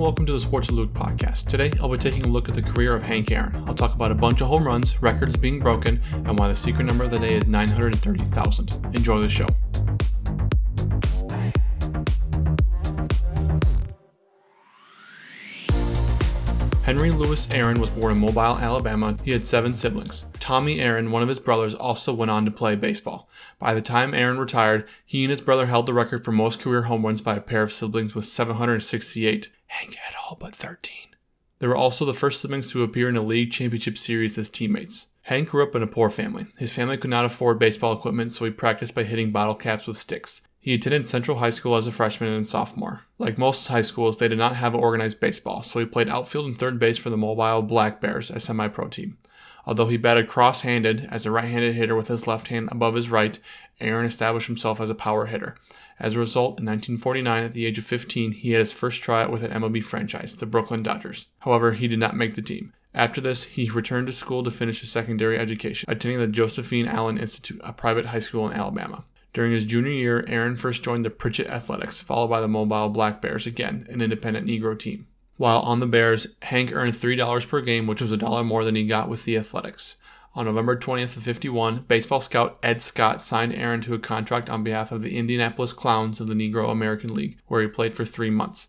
welcome to the Sports of podcast. Today, I'll be taking a look at the career of Hank Aaron. I'll talk about a bunch of home runs, records being broken, and why the secret number of the day is 930,000. Enjoy the show. Henry Louis Aaron was born in Mobile, Alabama. He had seven siblings. Tommy Aaron, one of his brothers, also went on to play baseball. By the time Aaron retired, he and his brother held the record for most career home runs by a pair of siblings with 768. Hank had all but 13. They were also the first siblings to appear in a league championship series as teammates. Hank grew up in a poor family. His family could not afford baseball equipment, so he practiced by hitting bottle caps with sticks. He attended Central High School as a freshman and sophomore. Like most high schools, they did not have organized baseball, so he played outfield and third base for the Mobile Black Bears, a semi pro team. Although he batted cross handed as a right handed hitter with his left hand above his right, Aaron established himself as a power hitter. As a result, in 1949, at the age of 15, he had his first tryout with an MLB franchise, the Brooklyn Dodgers. However, he did not make the team. After this, he returned to school to finish his secondary education, attending the Josephine Allen Institute, a private high school in Alabama. During his junior year, Aaron first joined the Pritchett Athletics, followed by the Mobile Black Bears again, an independent Negro team. While on the Bears, Hank earned $3 per game, which was a dollar more than he got with the Athletics. On November 20th of 51, baseball scout Ed Scott signed Aaron to a contract on behalf of the Indianapolis Clowns of the Negro American League, where he played for three months.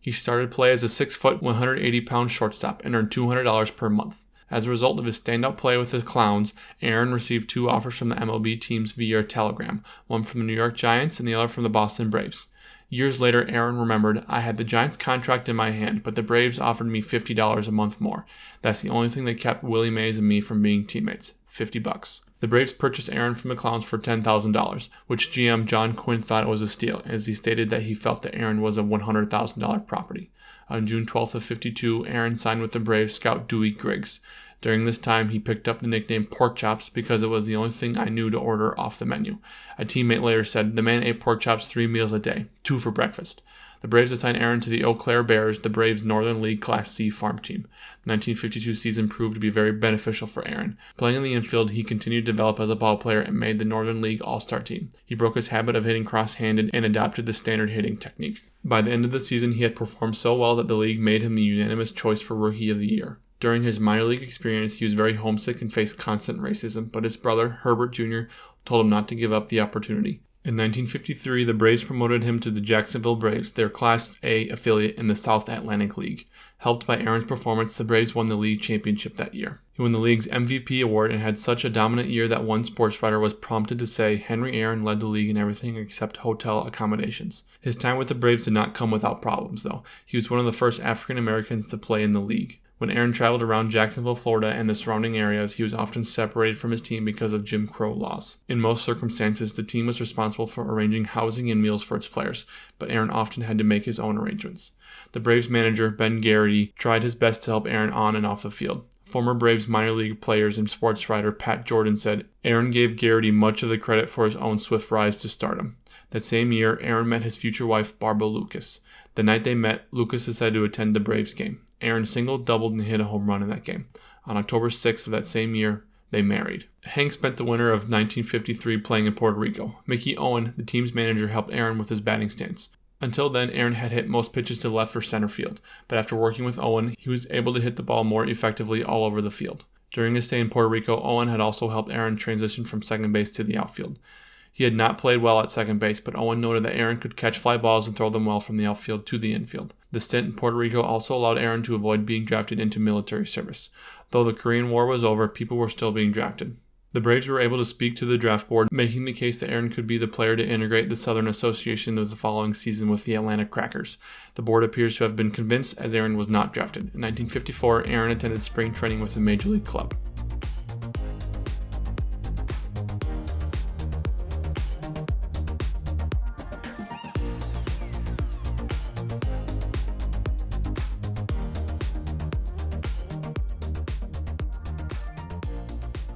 He started play as a 6 foot, 180 pound shortstop and earned $200 per month. As a result of his standout play with the Clowns, Aaron received two offers from the MLB teams via telegram, one from the New York Giants and the other from the Boston Braves. Years later, Aaron remembered, I had the Giants contract in my hand, but the Braves offered me $50 a month more. That's the only thing that kept Willie Mays and me from being teammates. 50 bucks. The Braves purchased Aaron from the Clowns for $10,000, which GM John Quinn thought was a steal, as he stated that he felt that Aaron was a $100,000 property. On June 12th of 52, Aaron signed with the Braves scout Dewey Griggs. During this time, he picked up the nickname Pork Chops because it was the only thing I knew to order off the menu. A teammate later said, The man ate pork chops three meals a day, two for breakfast. The Braves assigned Aaron to the Eau Claire Bears, the Braves' Northern League Class C farm team. The 1952 season proved to be very beneficial for Aaron. Playing in the infield, he continued to develop as a ball player and made the Northern League All Star team. He broke his habit of hitting cross handed and adopted the standard hitting technique. By the end of the season, he had performed so well that the league made him the unanimous choice for Rookie of the Year. During his minor league experience, he was very homesick and faced constant racism, but his brother, Herbert Jr., told him not to give up the opportunity. In 1953, the Braves promoted him to the Jacksonville Braves, their Class A affiliate in the South Atlantic League. Helped by Aaron's performance, the Braves won the league championship that year. He won the league's MVP award and had such a dominant year that one sports writer was prompted to say Henry Aaron led the league in everything except hotel accommodations. His time with the Braves did not come without problems, though. He was one of the first African Americans to play in the league. When Aaron traveled around Jacksonville, Florida, and the surrounding areas, he was often separated from his team because of Jim Crow laws. In most circumstances, the team was responsible for arranging housing and meals for its players, but Aaron often had to make his own arrangements. The Braves manager, Ben Geraghty, tried his best to help Aaron on and off the field. Former Braves minor league players and sports writer Pat Jordan said Aaron gave Geraghty much of the credit for his own swift rise to stardom. That same year, Aaron met his future wife, Barbara Lucas. The night they met, Lucas decided to attend the Braves game. Aaron singled, doubled, and hit a home run in that game. On October 6th of that same year, they married. Hank spent the winter of 1953 playing in Puerto Rico. Mickey Owen, the team's manager, helped Aaron with his batting stance. Until then, Aaron had hit most pitches to left or center field, but after working with Owen, he was able to hit the ball more effectively all over the field. During his stay in Puerto Rico, Owen had also helped Aaron transition from second base to the outfield. He had not played well at second base, but Owen noted that Aaron could catch fly balls and throw them well from the outfield to the infield. The stint in Puerto Rico also allowed Aaron to avoid being drafted into military service. Though the Korean War was over, people were still being drafted. The Braves were able to speak to the draft board, making the case that Aaron could be the player to integrate the Southern Association of the following season with the Atlanta Crackers. The board appears to have been convinced as Aaron was not drafted. In 1954, Aaron attended spring training with a major league club.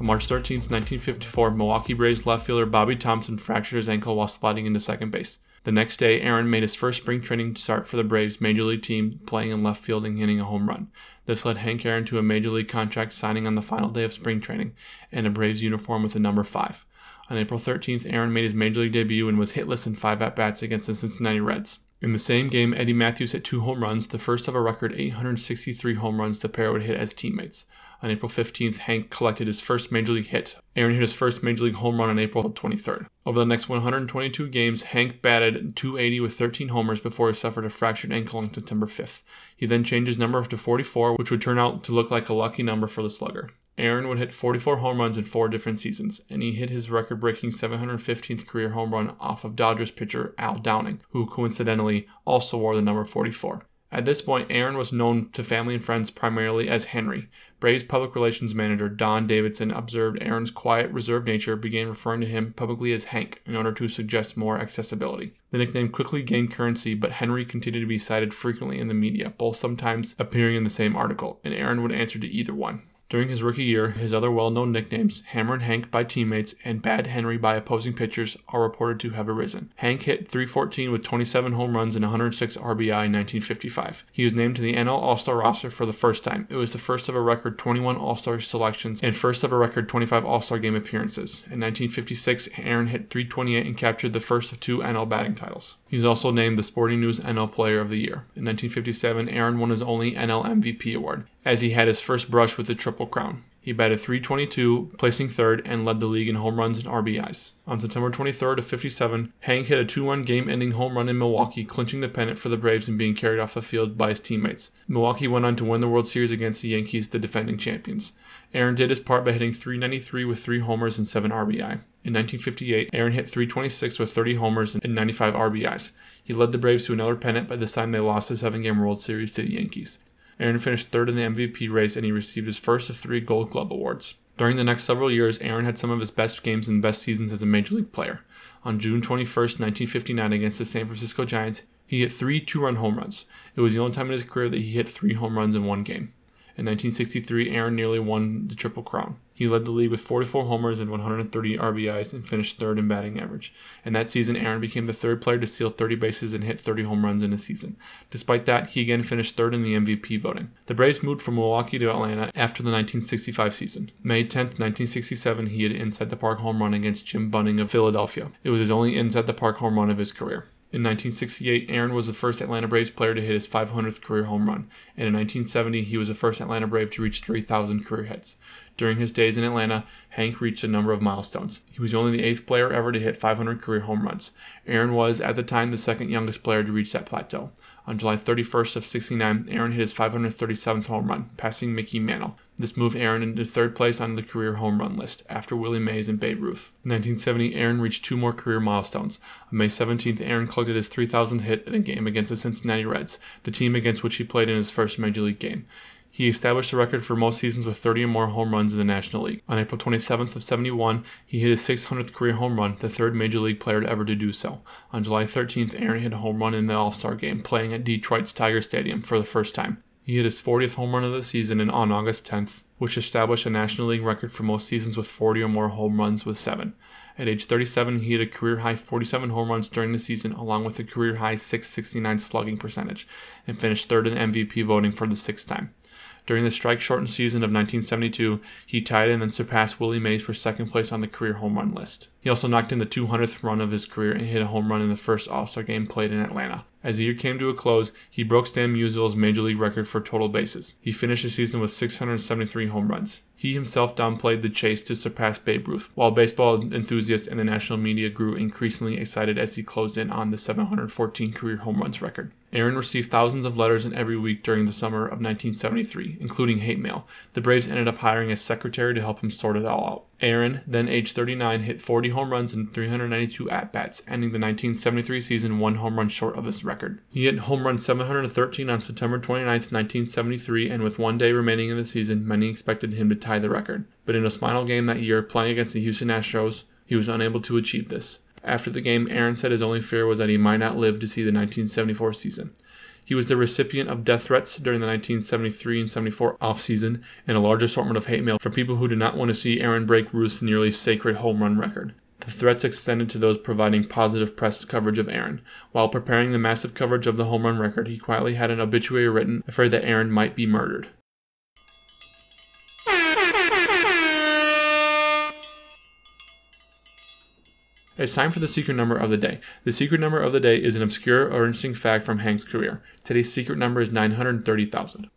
On March 13, 1954, Milwaukee Braves left fielder Bobby Thomson fractured his ankle while sliding into second base. The next day, Aaron made his first spring training start for the Braves major league team, playing in left field and hitting a home run. This led Hank Aaron to a major league contract signing on the final day of spring training and a Braves uniform with the number 5. On April 13th, Aaron made his major league debut and was hitless in five at bats against the Cincinnati Reds. In the same game, Eddie Mathews hit two home runs, the first of a record 863 home runs the pair would hit as teammates. On April 15th, Hank collected his first major league hit. Aaron hit his first major league home run on April 23rd. Over the next 122 games, Hank batted 280 with 13 homers before he suffered a fractured ankle on September 5th. He then changed his number to 44, which would turn out to look like a lucky number for the slugger. Aaron would hit 44 home runs in four different seasons, and he hit his record breaking 715th career home run off of Dodgers pitcher Al Downing, who coincidentally also wore the number 44. At this point, Aaron was known to family and friends primarily as Henry. Braves public relations manager Don Davidson observed Aaron's quiet, reserved nature, began referring to him publicly as Hank in order to suggest more accessibility. The nickname quickly gained currency, but Henry continued to be cited frequently in the media, both sometimes appearing in the same article, and Aaron would answer to either one. During his rookie year, his other well known nicknames, Hammerin' Hank by teammates and Bad Henry by opposing pitchers, are reported to have arisen. Hank hit 314 with 27 home runs and 106 RBI in 1955. He was named to the NL All Star roster for the first time. It was the first of a record 21 All Star selections and first of a record 25 All Star game appearances. In 1956, Aaron hit 328 and captured the first of two NL batting titles. He's also named the Sporting News NL Player of the Year. In 1957, Aaron won his only NL MVP award as he had his first brush with the Triple Crown. He batted 322, placing third, and led the league in home runs and RBIs. On September 23rd of 57, Hank hit a 2-1 game-ending home run in Milwaukee, clinching the pennant for the Braves and being carried off the field by his teammates. Milwaukee went on to win the World Series against the Yankees, the defending champions. Aaron did his part by hitting 393 with 3 homers and 7 RBI. In 1958, Aaron hit 326 with 30 homers and 95 RBIs. He led the Braves to another pennant by the time they lost the 7-game World Series to the Yankees. Aaron finished third in the MVP race and he received his first of three Gold Glove awards. During the next several years, Aaron had some of his best games and best seasons as a major league player. On June 21, 1959, against the San Francisco Giants, he hit three two run home runs. It was the only time in his career that he hit three home runs in one game. In 1963, Aaron nearly won the Triple Crown. He led the league with 44 homers and 130 RBIs and finished third in batting average. In that season, Aaron became the third player to steal 30 bases and hit 30 home runs in a season. Despite that, he again finished third in the MVP voting. The Braves moved from Milwaukee to Atlanta after the 1965 season. May 10, 1967, he had inside the park home run against Jim Bunning of Philadelphia. It was his only inside the park home run of his career. In 1968, Aaron was the first Atlanta Braves player to hit his 500th career home run, and in 1970, he was the first Atlanta Brave to reach 3,000 career hits. During his days in Atlanta, Hank reached a number of milestones. He was only the eighth player ever to hit 500 career home runs. Aaron was, at the time, the second youngest player to reach that plateau. On July 31st of 69, Aaron hit his 537th home run, passing Mickey Mantle. This moved Aaron into third place on the career home run list, after Willie Mays and Babe Ruth. In 1970, Aaron reached two more career milestones. On May 17th, Aaron collected his 3,000th hit in a game against the Cincinnati Reds, the team against which he played in his first major league game. He established the record for most seasons with 30 or more home runs in the National League. On April 27th of 71, he hit his 600th career home run, the third major league player to ever to do so. On July 13th, Aaron hit a home run in the All-Star game, playing at Detroit's Tiger Stadium for the first time. He hit his 40th home run of the season on August 10th, which established a National League record for most seasons with 40 or more home runs with 7. At age 37, he hit a career high 47 home runs during the season, along with a career high 669 slugging percentage, and finished third in MVP voting for the sixth time. During the strike shortened season of 1972, he tied and then surpassed Willie Mays for second place on the career home run list. He also knocked in the 200th run of his career and hit a home run in the first All Star game played in Atlanta. As the year came to a close, he broke Stan Musial's major league record for total bases. He finished the season with 673 home runs. He himself downplayed the chase to surpass Babe Ruth, while baseball enthusiasts and the national media grew increasingly excited as he closed in on the 714 career home runs record. Aaron received thousands of letters in every week during the summer of 1973, including hate mail. The Braves ended up hiring a secretary to help him sort it all out. Aaron, then age 39, hit 40 home runs and 392 at bats, ending the 1973 season one home run short of his record. He hit home run 713 on September 29, 1973, and with one day remaining in the season, many expected him to tie the record. But in his final game that year, playing against the Houston Astros, he was unable to achieve this. After the game, Aaron said his only fear was that he might not live to see the 1974 season. He was the recipient of death threats during the 1973 and 74 offseason and a large assortment of hate mail from people who did not want to see Aaron break Ruth's nearly sacred home run record. The threats extended to those providing positive press coverage of Aaron. While preparing the massive coverage of the home run record, he quietly had an obituary written, afraid that Aaron might be murdered. It's time for the secret number of the day. The secret number of the day is an obscure or interesting fact from Hank's career. Today's secret number is 930,000.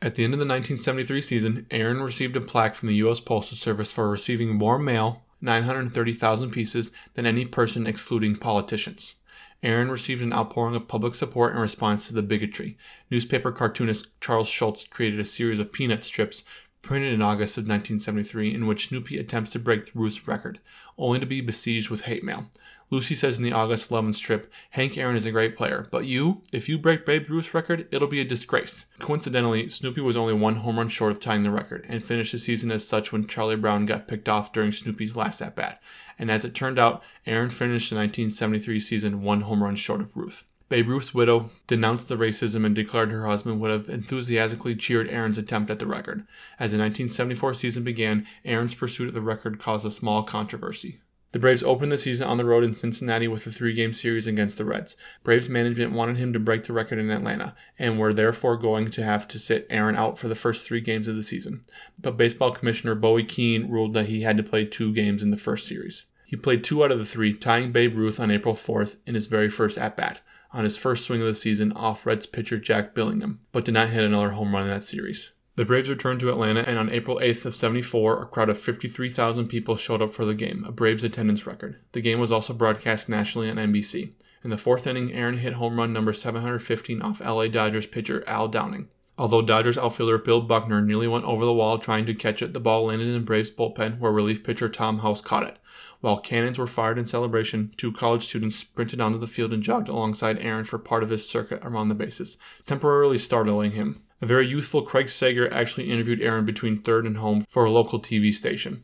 At the end of the 1973 season, Aaron received a plaque from the U.S. Postal Service for receiving more mail, 930,000 pieces, than any person excluding politicians. Aaron received an outpouring of public support in response to the bigotry. Newspaper cartoonist Charles Schulz created a series of peanut strips printed in August of 1973 in which Snoopy attempts to break Ruth's record, only to be besieged with hate mail. Lucy says in the August 11th strip, Hank Aaron is a great player, but you, if you break Babe Ruth's record, it'll be a disgrace. Coincidentally, Snoopy was only one home run short of tying the record, and finished the season as such when Charlie Brown got picked off during Snoopy's last at bat. And as it turned out, Aaron finished the 1973 season one home run short of Ruth. Babe Ruth's widow denounced the racism and declared her husband would have enthusiastically cheered Aaron's attempt at the record. As the 1974 season began, Aaron's pursuit of the record caused a small controversy. The Braves opened the season on the road in Cincinnati with a three game series against the Reds. Braves management wanted him to break the record in Atlanta, and were therefore going to have to sit Aaron out for the first three games of the season. But baseball commissioner Bowie Kuhn ruled that he had to play two games in the first series. He played two out of the three, tying Babe Ruth on April 4th in his very first at bat, on his first swing of the season off Reds pitcher Jack Billingham, but did not hit another home run in that series. The Braves returned to Atlanta, and on April 8th of 74, a crowd of 53,000 people showed up for the game, a Braves attendance record. The game was also broadcast nationally on NBC. In the fourth inning, Aaron hit home run number 715 off LA Dodgers pitcher Al Downing. Although Dodgers outfielder Bill Buckner nearly went over the wall trying to catch it, the ball landed in the Braves bullpen where relief pitcher Tom House caught it. While cannons were fired in celebration, two college students sprinted onto the field and jogged alongside Aaron for part of his circuit around the bases, temporarily startling him. A very youthful Craig Sager actually interviewed Aaron between third and home for a local TV station.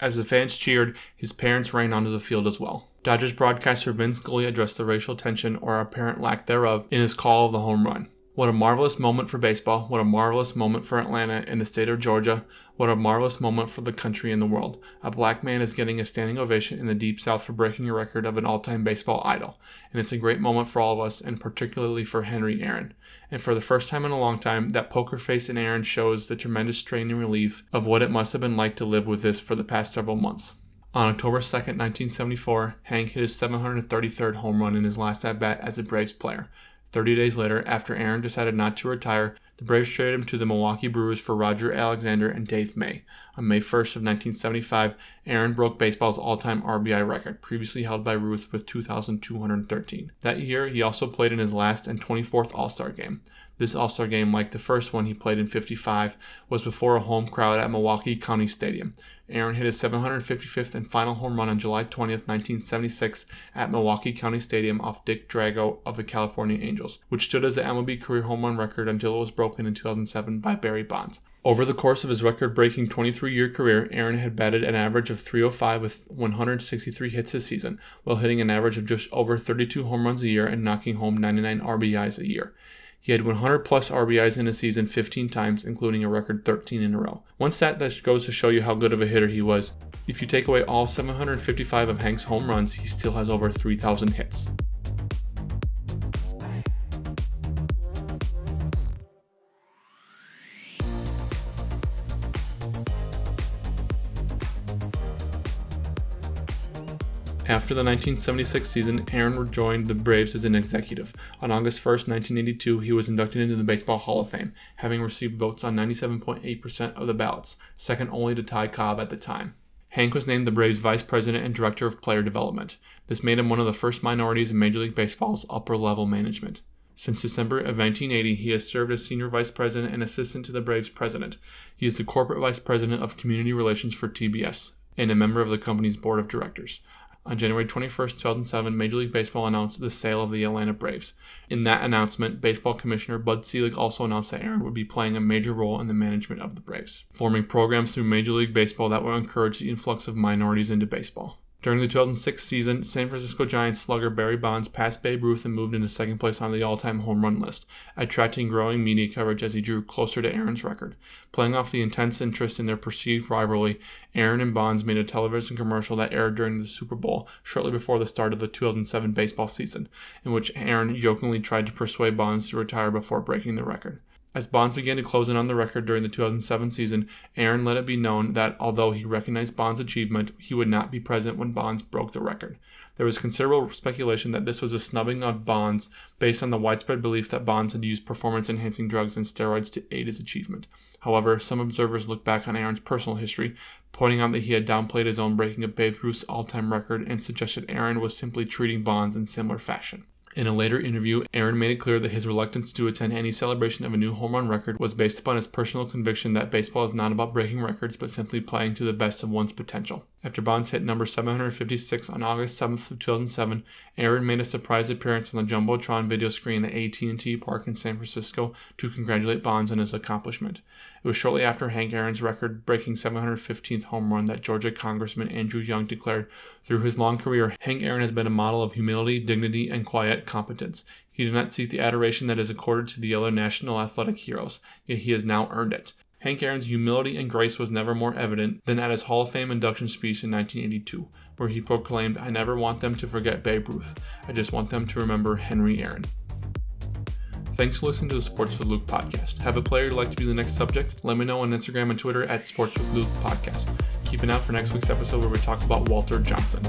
As the fans cheered, his parents ran onto the field as well. Dodgers broadcaster Vince Scully addressed the racial tension or apparent lack thereof in his call of the home run. What a marvelous moment for baseball. What a marvelous moment for Atlanta and the state of Georgia. What a marvelous moment for the country and the world. A black man is getting a standing ovation in the Deep South for breaking a record of an all time baseball idol. And it's a great moment for all of us, and particularly for Henry Aaron. And for the first time in a long time, that poker face in Aaron shows the tremendous strain and relief of what it must have been like to live with this for the past several months. On October 2, 1974, Hank hit his 733rd home run in his last at bat as a Braves player. 30 days later, after Aaron decided not to retire, the Braves traded him to the Milwaukee Brewers for Roger Alexander and Dave May. On May 1st of 1975, Aaron broke baseball's all-time RBI record, previously held by Ruth with 2,213. That year, he also played in his last and 24th All-Star game. This All Star game, like the first one he played in 55, was before a home crowd at Milwaukee County Stadium. Aaron hit his 755th and final home run on July 20th, 1976, at Milwaukee County Stadium off Dick Drago of the California Angels, which stood as the MLB career home run record until it was broken in 2007 by Barry Bonds. Over the course of his record breaking 23 year career, Aaron had batted an average of 305 with 163 hits this season, while hitting an average of just over 32 home runs a year and knocking home 99 RBIs a year. He had 100 plus RBIs in a season 15 times, including a record 13 in a row. One stat that goes to show you how good of a hitter he was if you take away all 755 of Hank's home runs, he still has over 3,000 hits. After the 1976 season, Aaron rejoined the Braves as an executive. On August 1, 1982, he was inducted into the Baseball Hall of Fame, having received votes on 97.8% of the ballots, second only to Ty Cobb at the time. Hank was named the Braves Vice President and Director of Player Development. This made him one of the first minorities in Major League Baseball's upper level management. Since December of 1980, he has served as Senior Vice President and Assistant to the Braves President. He is the Corporate Vice President of Community Relations for TBS and a member of the company's Board of Directors. On January 21, 2007, Major League Baseball announced the sale of the Atlanta Braves. In that announcement, Baseball Commissioner Bud Selig also announced that Aaron would be playing a major role in the management of the Braves, forming programs through Major League Baseball that will encourage the influx of minorities into baseball. During the 2006 season, San Francisco Giants slugger Barry Bonds passed Babe Ruth and moved into second place on the all time home run list, attracting growing media coverage as he drew closer to Aaron's record. Playing off the intense interest in their perceived rivalry, Aaron and Bonds made a television commercial that aired during the Super Bowl shortly before the start of the 2007 baseball season, in which Aaron jokingly tried to persuade Bonds to retire before breaking the record. As Bonds began to close in on the record during the 2007 season, Aaron let it be known that although he recognized Bonds' achievement, he would not be present when Bonds broke the record. There was considerable speculation that this was a snubbing of Bonds based on the widespread belief that Bonds had used performance enhancing drugs and steroids to aid his achievement. However, some observers look back on Aaron's personal history, pointing out that he had downplayed his own breaking of Babe Ruth's all time record and suggested Aaron was simply treating Bonds in similar fashion. In a later interview, Aaron made it clear that his reluctance to attend any celebration of a new home run record was based upon his personal conviction that baseball is not about breaking records but simply playing to the best of one's potential. After Bonds hit number 756 on August 7th of 2007, Aaron made a surprise appearance on the Jumbotron video screen at AT&T Park in San Francisco to congratulate Bonds on his accomplishment. It was shortly after Hank Aaron's record-breaking 715th home run that Georgia Congressman Andrew Young declared, "Through his long career, Hank Aaron has been a model of humility, dignity, and quiet competence. He did not seek the adoration that is accorded to the other national athletic heroes, yet he has now earned it." Hank Aaron's humility and grace was never more evident than at his Hall of Fame induction speech in 1982, where he proclaimed, I never want them to forget Babe Ruth. I just want them to remember Henry Aaron. Thanks for listening to the Sports with Luke podcast. Have a player you'd like to be the next subject? Let me know on Instagram and Twitter at Sports with Luke podcast. Keep an eye out for next week's episode where we talk about Walter Johnson.